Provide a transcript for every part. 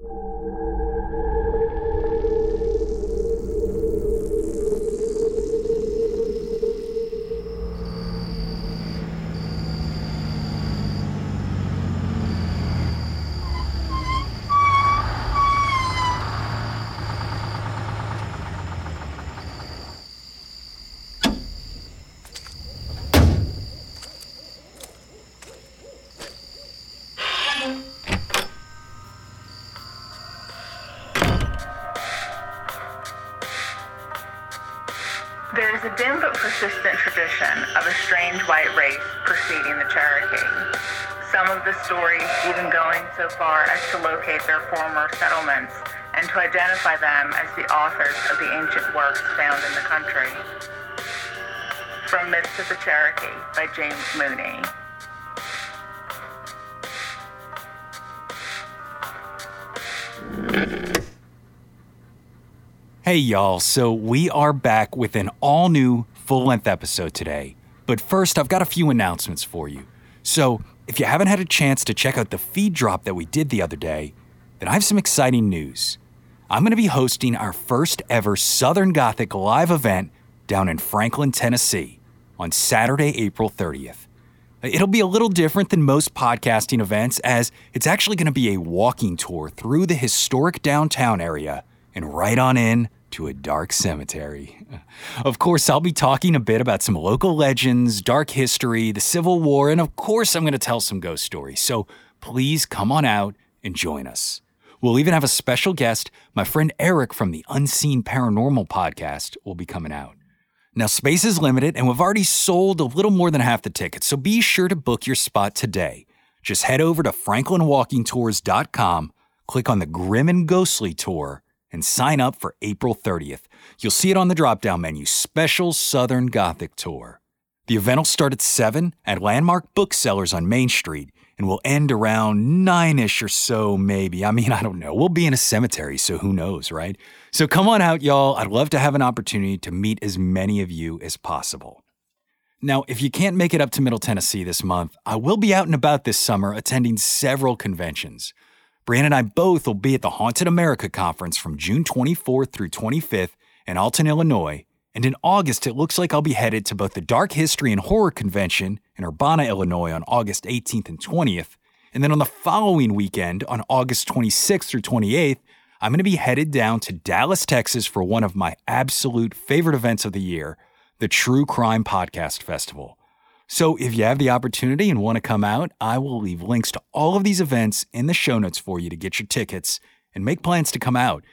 There persistent tradition of a strange white race preceding the Cherokee. Some of the stories even going so far as to locate their former settlements and to identify them as the authors of the ancient works found in the country. From Myths of the Cherokee by James Mooney. Hey, y'all. So, we are back with an all new full length episode today. But first, I've got a few announcements for you. So, if you haven't had a chance to check out the feed drop that we did the other day, then I have some exciting news. I'm going to be hosting our first ever Southern Gothic live event down in Franklin, Tennessee on Saturday, April 30th. It'll be a little different than most podcasting events, as it's actually going to be a walking tour through the historic downtown area and right on in to a dark cemetery. Of course, I'll be talking a bit about some local legends, dark history, the Civil War, and of course, I'm going to tell some ghost stories. So please come on out and join us. We'll even have a special guest. My friend Eric from the Unseen Paranormal podcast will be coming out. Now, space is limited, and we've already sold a little more than half the tickets, so be sure to book your spot today. Just head over to franklinwalkingtours.com, click on the Grim and Ghostly Tour, and sign up for April 30th. You'll see it on the drop down menu Special Southern Gothic Tour. The event will start at 7 at Landmark Booksellers on Main Street and will end around 9 ish or so, maybe. I mean, I don't know. We'll be in a cemetery, so who knows, right? So come on out, y'all. I'd love to have an opportunity to meet as many of you as possible. Now, if you can't make it up to Middle Tennessee this month, I will be out and about this summer attending several conventions. Brian and I both will be at the Haunted America Conference from June 24th through 25th in Alton, Illinois. And in August, it looks like I'll be headed to both the Dark History and Horror Convention in Urbana, Illinois on August 18th and 20th. And then on the following weekend, on August 26th through 28th, I'm going to be headed down to Dallas, Texas for one of my absolute favorite events of the year, the True Crime Podcast Festival. So if you have the opportunity and want to come out, I will leave links to all of these events in the show notes for you to get your tickets and make plans to come out.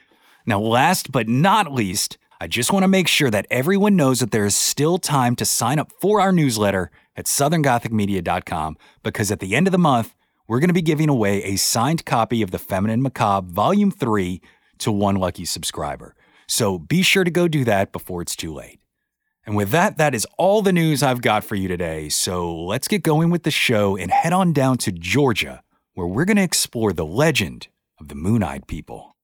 Now, last but not least, I just want to make sure that everyone knows that there is still time to sign up for our newsletter at southerngothicmedia.com because at the end of the month, we're going to be giving away a signed copy of The Feminine Macabre Volume 3 to one lucky subscriber. So be sure to go do that before it's too late. And with that, that is all the news I've got for you today. So let's get going with the show and head on down to Georgia, where we're going to explore the legend of the Moon Eyed People.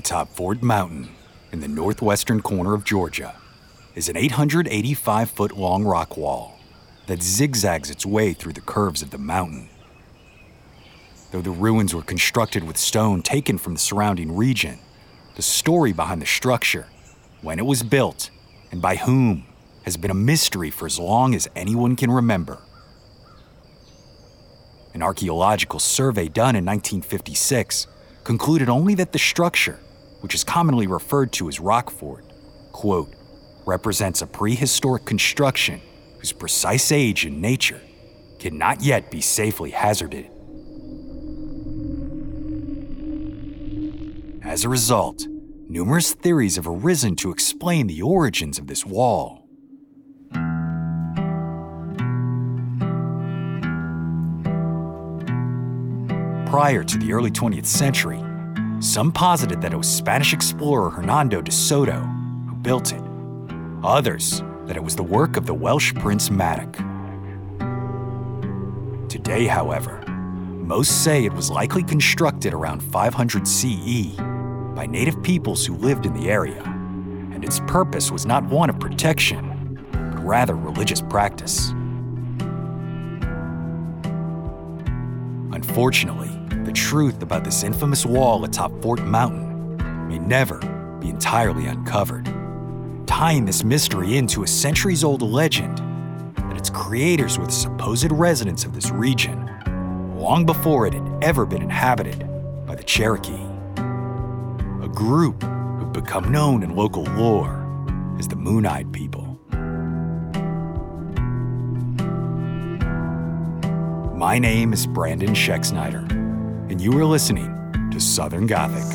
Atop Fort Mountain, in the northwestern corner of Georgia, is an 885 foot long rock wall that zigzags its way through the curves of the mountain. Though the ruins were constructed with stone taken from the surrounding region, the story behind the structure, when it was built, and by whom, has been a mystery for as long as anyone can remember. An archaeological survey done in 1956 concluded only that the structure, which is commonly referred to as Rockfort, quote, represents a prehistoric construction whose precise age and nature cannot yet be safely hazarded. As a result, numerous theories have arisen to explain the origins of this wall. Prior to the early 20th century, some posited that it was Spanish explorer Hernando de Soto who built it. Others that it was the work of the Welsh Prince Madoc. Today, however, most say it was likely constructed around 500 CE by native peoples who lived in the area, and its purpose was not one of protection, but rather religious practice. Unfortunately, the truth about this infamous wall atop Fort Mountain may never be entirely uncovered, tying this mystery into a centuries old legend that its creators were the supposed residents of this region long before it had ever been inhabited by the Cherokee. A group who've become known in local lore as the Moon Eyed People. My name is Brandon Schexnayder, you are listening to Southern Gothic.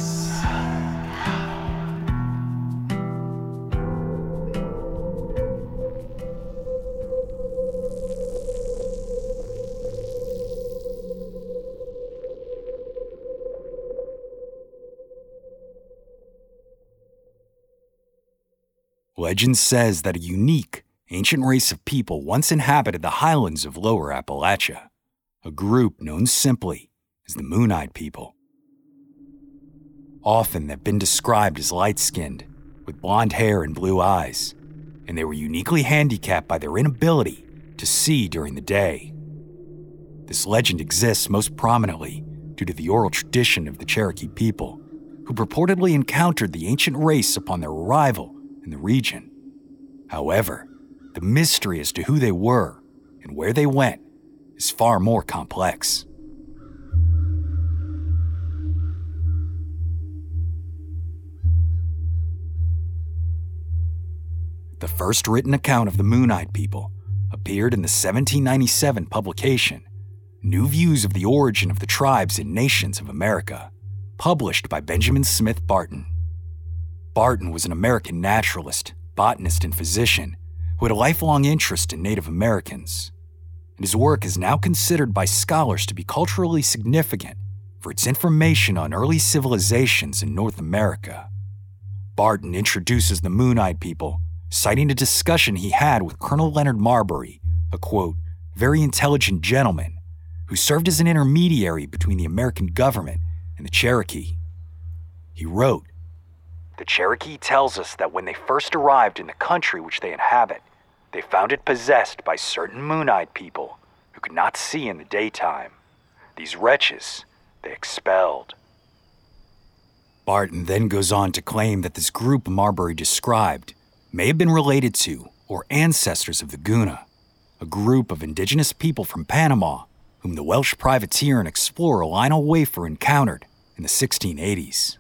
Legend says that a unique, ancient race of people once inhabited the highlands of Lower Appalachia, a group known simply as the Moon Eyed People. Often they've been described as light skinned, with blonde hair and blue eyes, and they were uniquely handicapped by their inability to see during the day. This legend exists most prominently due to the oral tradition of the Cherokee people, who purportedly encountered the ancient race upon their arrival in the region. However, the mystery as to who they were and where they went is far more complex. The first written account of the Moon Eyed People appeared in the 1797 publication, New Views of the Origin of the Tribes and Nations of America, published by Benjamin Smith Barton. Barton was an American naturalist, botanist, and physician who had a lifelong interest in Native Americans. And his work is now considered by scholars to be culturally significant for its information on early civilizations in North America. Barton introduces the Moon Eyed People, citing a discussion he had with Colonel Leonard Marbury, a quote, very intelligent gentleman who served as an intermediary between the American government and the Cherokee. He wrote, the Cherokee tells us that when they first arrived in the country which they inhabit, they found it possessed by certain moon eyed people who could not see in the daytime. These wretches they expelled. Barton then goes on to claim that this group Marbury described may have been related to or ancestors of the Guna, a group of indigenous people from Panama whom the Welsh privateer and explorer Lionel Wafer encountered in the 1680s.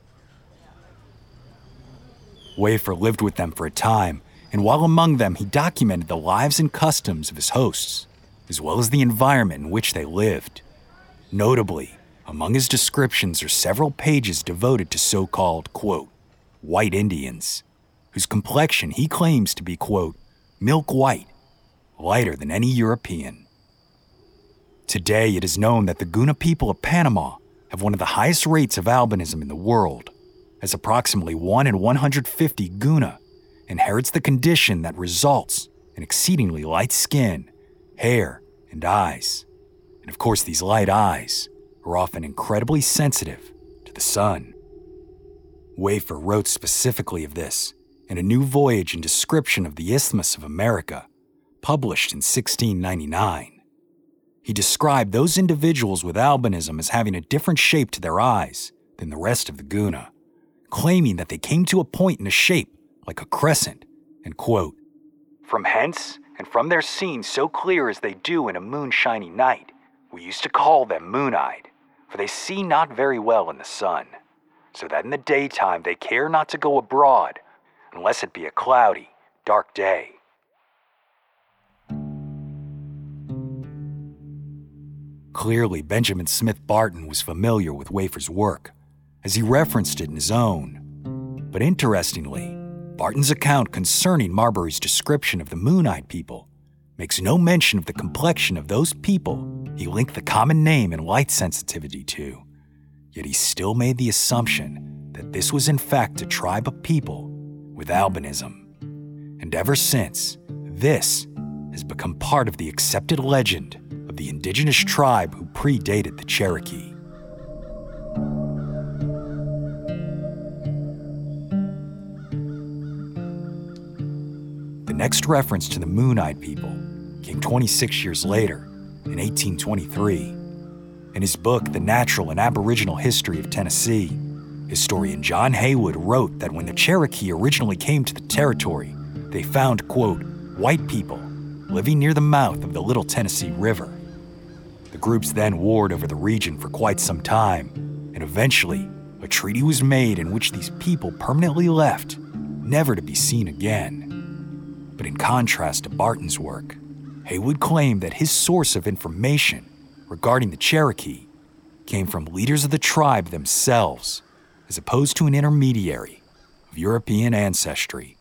Wafer lived with them for a time, and while among them, he documented the lives and customs of his hosts, as well as the environment in which they lived. Notably, among his descriptions are several pages devoted to so called, quote, white Indians, whose complexion he claims to be, quote, milk white, lighter than any European. Today, it is known that the Guna people of Panama have one of the highest rates of albinism in the world, as approximately 1 in 150 Guna inherits the condition that results in exceedingly light skin, hair, and eyes. And of course, these light eyes are often incredibly sensitive to the sun. Wafer wrote specifically of this in A New Voyage and Description of the Isthmus of America, published in 1699. He described those individuals with albinism as having a different shape to their eyes than the rest of the Guna, claiming that they came to a point in a shape like a crescent, and quote, From hence, and from their seen so clear as they do in a moonshiny night, we used to call them moon-eyed, for they see not very well in the sun, so that in the daytime they care not to go abroad, unless it be a cloudy, dark day. Clearly, Benjamin Smith Barton was familiar with Wafer's work, as he referenced it in his own. But interestingly, Barton's account concerning Marbury's description of the Moon Eyed people makes no mention of the complexion of those people he linked the common name and light sensitivity to. Yet he still made the assumption that this was in fact a tribe of people with albinism. And ever since, this has become part of the accepted legend of the indigenous tribe who predated the Cherokee. The next reference to the Moon Eyed people came 26 years later, in 1823. In his book, The Natural and Aboriginal History of Tennessee, historian John Haywood wrote that when the Cherokee originally came to the territory, they found, quote, white people living near the mouth of the Little Tennessee River. The groups then warred over the region for quite some time, and eventually, a treaty was made in which these people permanently left, never to be seen again. But in contrast to Barton's work, Haywood claimed that his source of information regarding the Cherokee came from leaders of the tribe themselves, as opposed to an intermediary of European ancestry.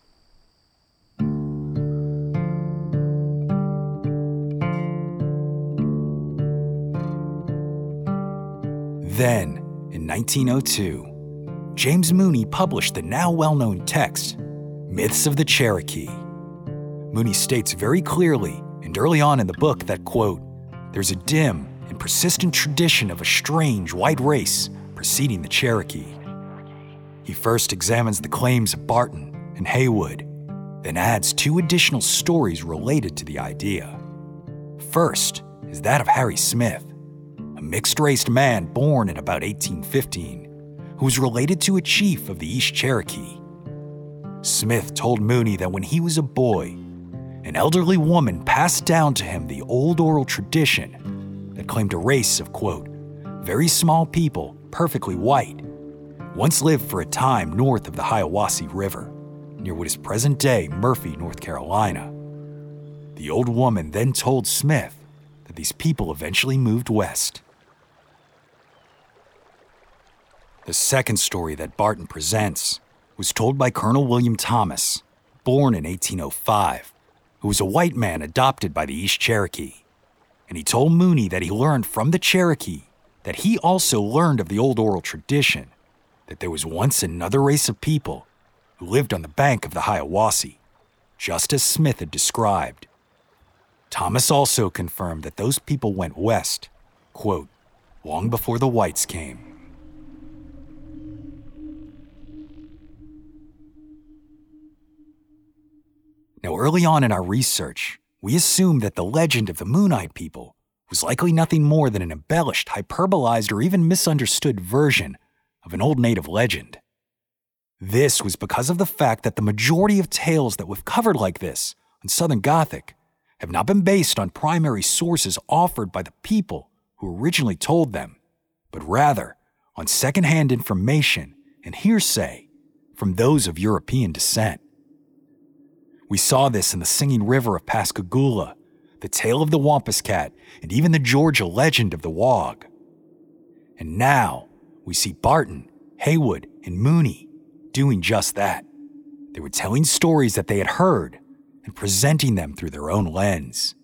Then, in 1902, James Mooney published the now well known text, Myths of the Cherokee. Mooney states very clearly and early on in the book that, quote, there's a dim and persistent tradition of a strange white race preceding the Cherokee. He first examines the claims of Barton and Haywood, then adds two additional stories related to the idea. First is that of Harry Smith, a mixed raced man born in about 1815 who was related to a chief of the East Cherokee. Smith told Mooney that when he was a boy, an elderly woman passed down to him the old oral tradition that claimed a race of, quote, very small people, perfectly white, once lived for a time north of the Hiwassee River, near what is present day Murphy, North Carolina. The old woman then told Smith that these people eventually moved west. The second story that Barton presents was told by Colonel William Thomas, born in 1805, who was a white man adopted by the East Cherokee. And he told Mooney that he learned from the Cherokee that he also learned of the old oral tradition that there was once another race of people who lived on the bank of the Hiwassee, just as Smith had described. Thomas also confirmed that those people went west, quote, long before the whites came. Now, early on in our research, we assumed that the legend of the Moon Eyed people was likely nothing more than an embellished, hyperbolized, or even misunderstood version of an old native legend. This was because of the fact that the majority of tales that we've covered like this in Southern Gothic have not been based on primary sources offered by the people who originally told them, but rather on secondhand information and hearsay from those of European descent. We saw this in the Singing River of Pascagoula, the tale of the Wampus Cat, and even the Georgia legend of the Wog. And now we see Barton, Haywood, and Mooney doing just that. They were telling stories that they had heard and presenting them through their own lens.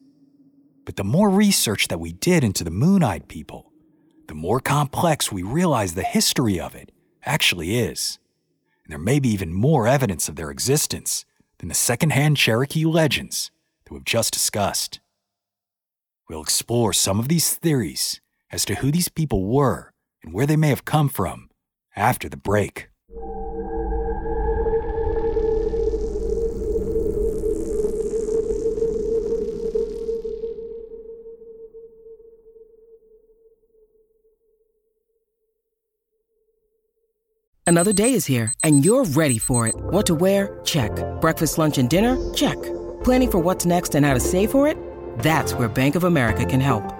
But the more research that we did into the Moon Eyed people, the more complex we realized the history of it actually is. And there may be even more evidence of their existence than the secondhand Cherokee legends that we've just discussed. We'll explore some of these theories as to who these people were and where they may have come from after the break. Another day is here, and you're ready for it. What to wear? Check. Breakfast, lunch, and dinner? Check. Planning for what's next and how to save for it? That's where Bank of America can help.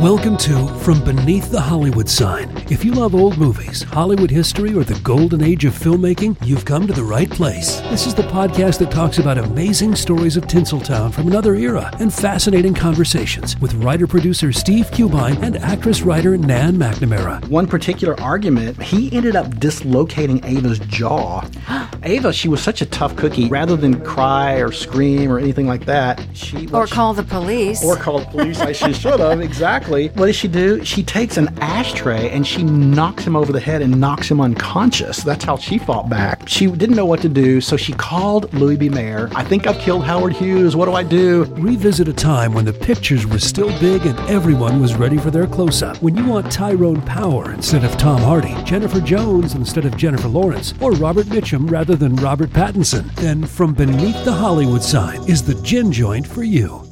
Welcome to From Beneath the Hollywood Sign. If you love old movies, Hollywood history, or the golden age of filmmaking, you've come to the right place. This is the podcast that talks about amazing stories of Tinseltown from another era and fascinating conversations with writer producer Steve Cubine and actress writer Nan McNamara. One particular argument, he ended up dislocating Ava's jaw. Ava, she was such a tough cookie. Rather than cry or scream or anything like that, she or call the police. Or call the police like she should have, exactly. What does she do? She takes an ashtray and she knocks him over the head and knocks him unconscious. That's how she fought back. She didn't know what to do, so she called Louis B. Mayer. I think I've killed Howard Hughes. What do I do? Revisit a time when the pictures were still big and everyone was ready for their close up. When you want Tyrone Power instead of Tom Hardy, Jennifer Jones instead of Jennifer Lawrence, or Robert Mitchum rather than Robert Pattinson, then From Beneath the Hollywood Sign is the gin joint for you.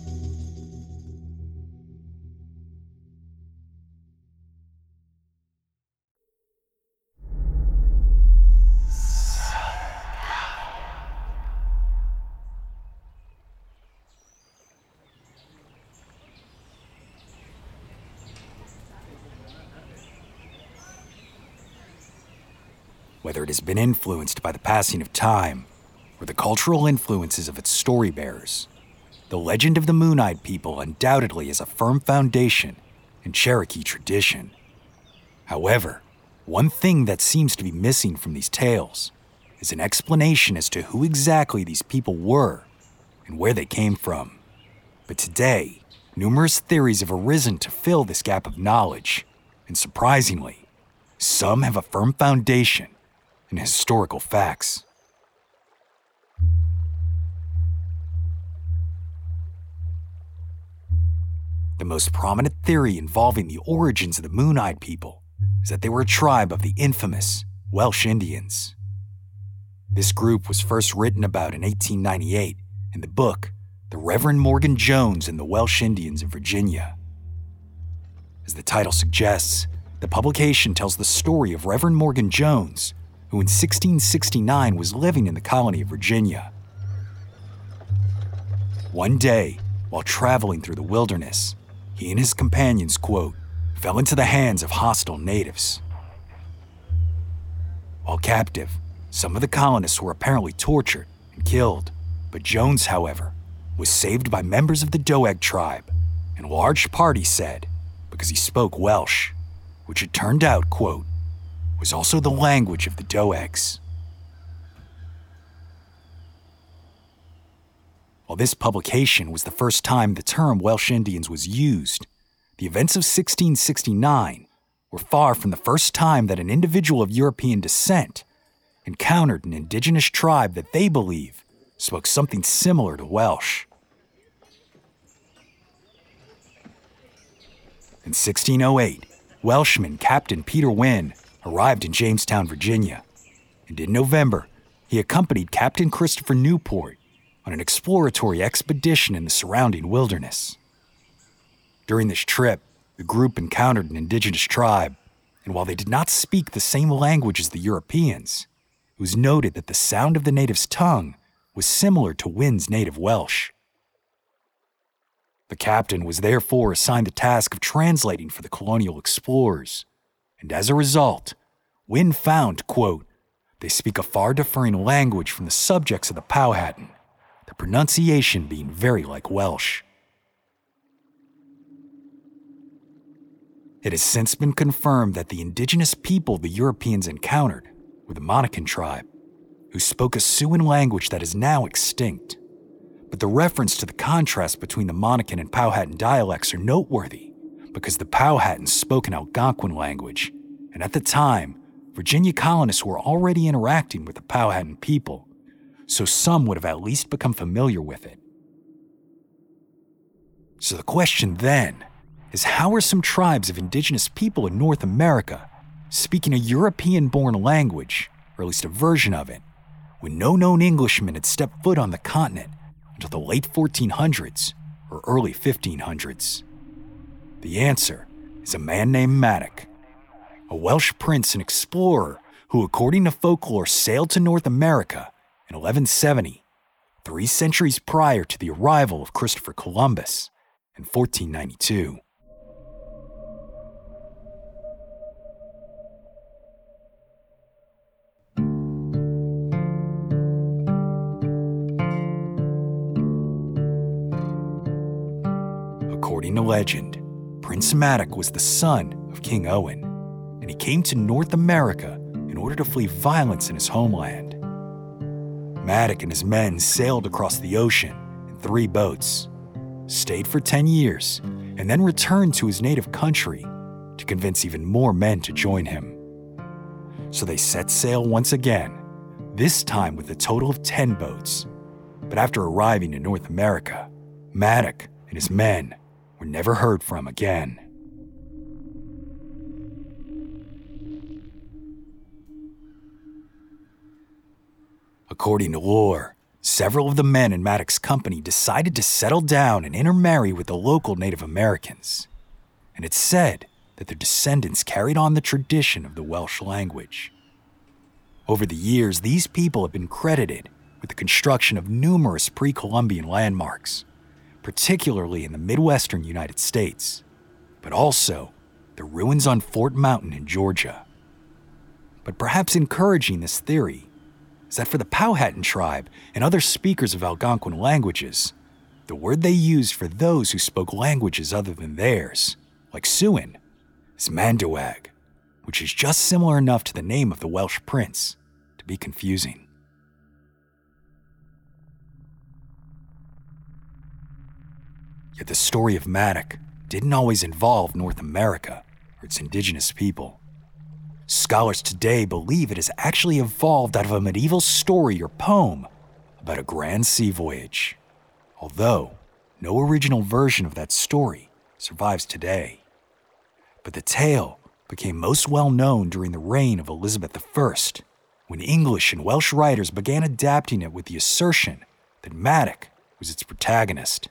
Whether it has been influenced by the passing of time or the cultural influences of its story bearers. The legend of the Moon Eyed People undoubtedly is a firm foundation in Cherokee tradition. However, one thing that seems to be missing from these tales is an explanation as to who exactly these people were and where they came from. But today, numerous theories have arisen to fill this gap of knowledge, and surprisingly, some have a firm foundation and historical facts. The most prominent theory involving the origins of the Moon Eyed people is that they were a tribe of the infamous Welsh Indians. This group was first written about in 1898 in the book The Reverend Morgan Jones and the Welsh Indians of Virginia. As the title suggests, the publication tells the story of Reverend Morgan Jones, who in 1669 was living in the colony of Virginia. One day, while traveling through the wilderness, he and his companions, quote, fell into the hands of hostile natives. While captive, some of the colonists were apparently tortured and killed, but Jones, however, was saved by members of the Doeg tribe, and large party said, because he spoke Welsh, which it turned out, quote, was also the language of the Doegs. While this publication was the first time the term Welsh Indians was used, the events of 1669 were far from the first time that an individual of European descent encountered an indigenous tribe that they believe spoke something similar to Welsh. In 1608, Welshman Captain Peter Wynne arrived in Jamestown, Virginia, and in November, he accompanied Captain Christopher Newport on an exploratory expedition in the surrounding wilderness. During this trip, the group encountered an indigenous tribe, and while they did not speak the same language as the Europeans, it was noted that the sound of the natives' tongue was similar to Wynne's native Welsh. The captain was therefore assigned the task of translating for the colonial explorers, and as a result, Wynne found, quote, they speak a far differing language from the subjects of the Powhatan, the pronunciation being very like Welsh. It has since been confirmed that the indigenous people the Europeans encountered were the Monacan tribe, who spoke a Siouan language that is now extinct. But the reference to the contrast between the Monacan and Powhatan dialects are noteworthy because the Powhatans spoke an Algonquin language, and at the time, Virginia colonists were already interacting with the Powhatan people, so some would have at least become familiar with it. So the question then is how are some tribes of indigenous people in North America speaking a European born language, or at least a version of it, when no known Englishman had stepped foot on the continent until the late 1400s or early 1500s? The answer is a man named Madoc, a Welsh prince and explorer who, according to folklore, sailed to North America in 1170, three centuries prior to the arrival of Christopher Columbus in 1492. According to legend, Prince Madoc was the son of King Owen, and he came to North America in order to flee violence in his homeland. Madoc and his men sailed across the ocean in three boats, stayed for 10 years, and then returned to his native country to convince even more men to join him. So they set sail once again, this time with a total of 10 boats. But after arriving in North America, Madoc and his men were never heard from again. According to lore, several of the men in Madoc's company decided to settle down and intermarry with the local Native Americans. And it's said that their descendants carried on the tradition of the Welsh language. Over the years, these people have been credited with the construction of numerous pre Columbian landmarks, particularly in the Midwestern United States, but also the ruins on Fort Mountain in Georgia. But perhaps encouraging this theory is that for the Powhatan tribe and other speakers of Algonquin languages, the word they used for those who spoke languages other than theirs, like Siouan, is Mandawag, which is just similar enough to the name of the Welsh prince to be confusing. Yet the story of Madoc didn't always involve North America or its indigenous people. Scholars today believe it has actually evolved out of a medieval story or poem about a grand sea voyage, although no original version of that story survives today. But the tale became most well known during the reign of Elizabeth I, when English and Welsh writers began adapting it with the assertion that Madoc was its protagonist.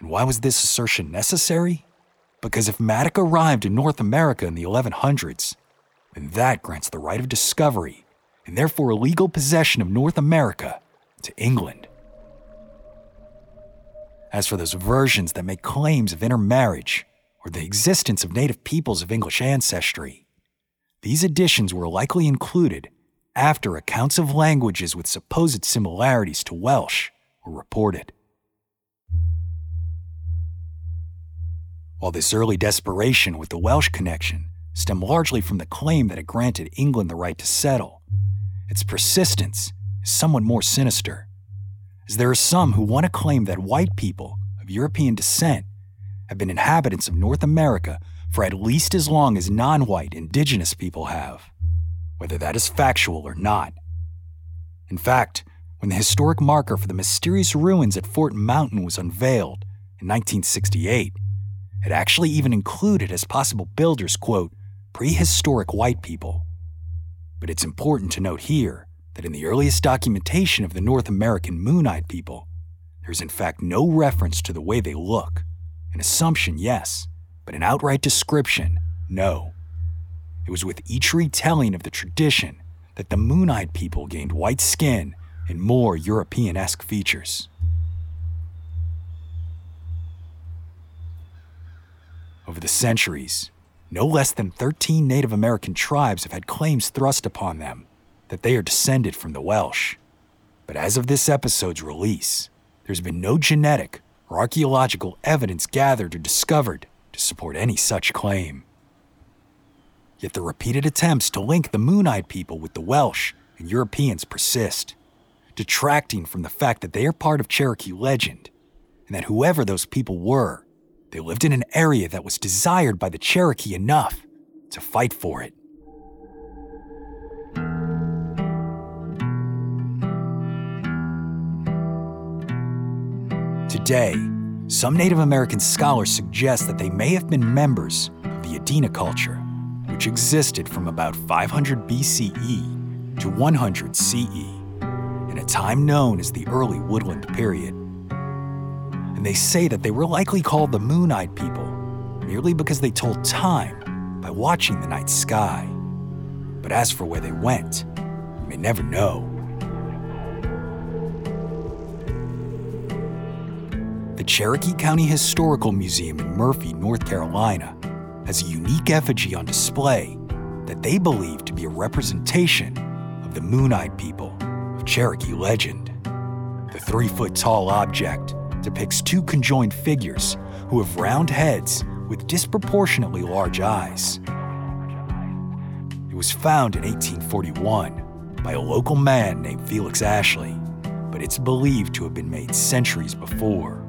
And why was this assertion necessary? Because if Madoc arrived in North America in the 1100s, then that grants the right of discovery and therefore legal possession of North America to England. As for those versions that make claims of intermarriage or the existence of native peoples of English ancestry, these additions were likely included after accounts of languages with supposed similarities to Welsh were reported. While this early desperation with the Welsh connection stemmed largely from the claim that it granted England the right to settle, its persistence is somewhat more sinister, as there are some who want to claim that white people of European descent have been inhabitants of North America for at least as long as non white indigenous people have, whether that is factual or not. In fact, when the historic marker for the mysterious ruins at Fort Mountain was unveiled in 1968, it actually even included as possible builders, quote, prehistoric white people. But it's important to note here that in the earliest documentation of the North American Moon Eyed people, there's in fact no reference to the way they look. An assumption, yes, but an outright description, no. It was with each retelling of the tradition that the Moon Eyed people gained white skin and more European esque features. Over the centuries, no less than 13 Native American tribes have had claims thrust upon them that they are descended from the Welsh. But as of this episode's release, there's been no genetic or archaeological evidence gathered or discovered to support any such claim. Yet the repeated attempts to link the Moon Eyed people with the Welsh and Europeans persist, detracting from the fact that they are part of Cherokee legend and that whoever those people were they lived in an area that was desired by the Cherokee enough to fight for it. Today, some Native American scholars suggest that they may have been members of the Adena culture, which existed from about 500 BCE to 100 CE, in a time known as the early woodland period. They say that they were likely called the Moon Eyed people merely because they told time by watching the night sky. But as for where they went, you may never know. The Cherokee County Historical Museum in Murphy, North Carolina, has a unique effigy on display that they believe to be a representation of the Moon Eyed people of Cherokee legend. The three foot tall object depicts two conjoined figures who have round heads with disproportionately large eyes. It was found in 1841 by a local man named Felix Ashley, but it's believed to have been made centuries before,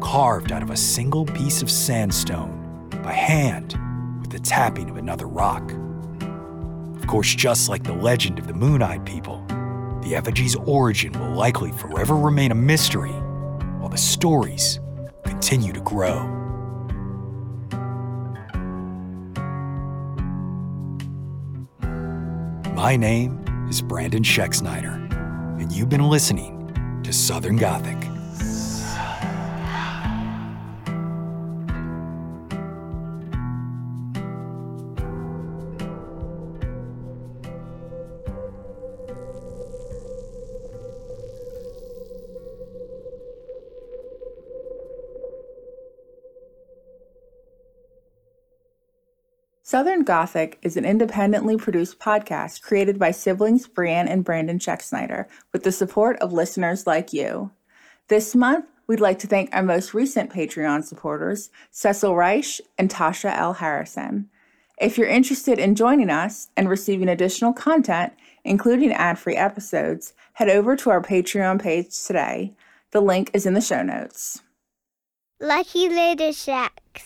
carved out of a single piece of sandstone by hand with the tapping of another rock. Of course, just like the legend of the Moon Eyed people, the effigy's origin will likely forever remain a mystery while the stories continue to grow. My name is Brandon Schexnayder, and you've been listening to Southern Gothic. Southern Gothic is an independently produced podcast created by siblings Brianne and Brandon Schexnayder with the support of listeners like you. This month, we'd like to thank our most recent Patreon supporters, Cecil Reich and Tasha L. Harrison. If you're interested in joining us and receiving additional content, including ad free episodes, head over to our Patreon page today. The link is in the show notes. Lucky Little Shacks.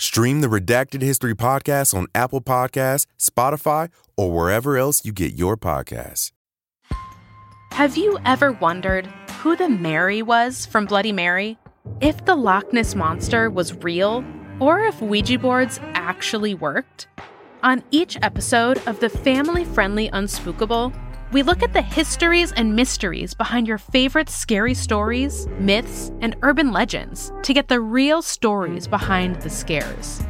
Stream the Redacted History Podcast on Apple Podcasts, Spotify, or wherever else you get your podcasts. Have you ever wondered who the Mary was from Bloody Mary? If the Loch Ness Monster was real, or if Ouija boards actually worked? On each episode of the family friendly Unspookable, we look at the histories and mysteries behind your favorite scary stories, myths, and urban legends to get the real stories behind the scares.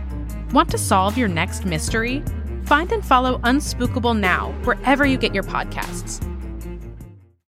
Want to solve your next mystery? Find and follow Unspookable now wherever you get your podcasts.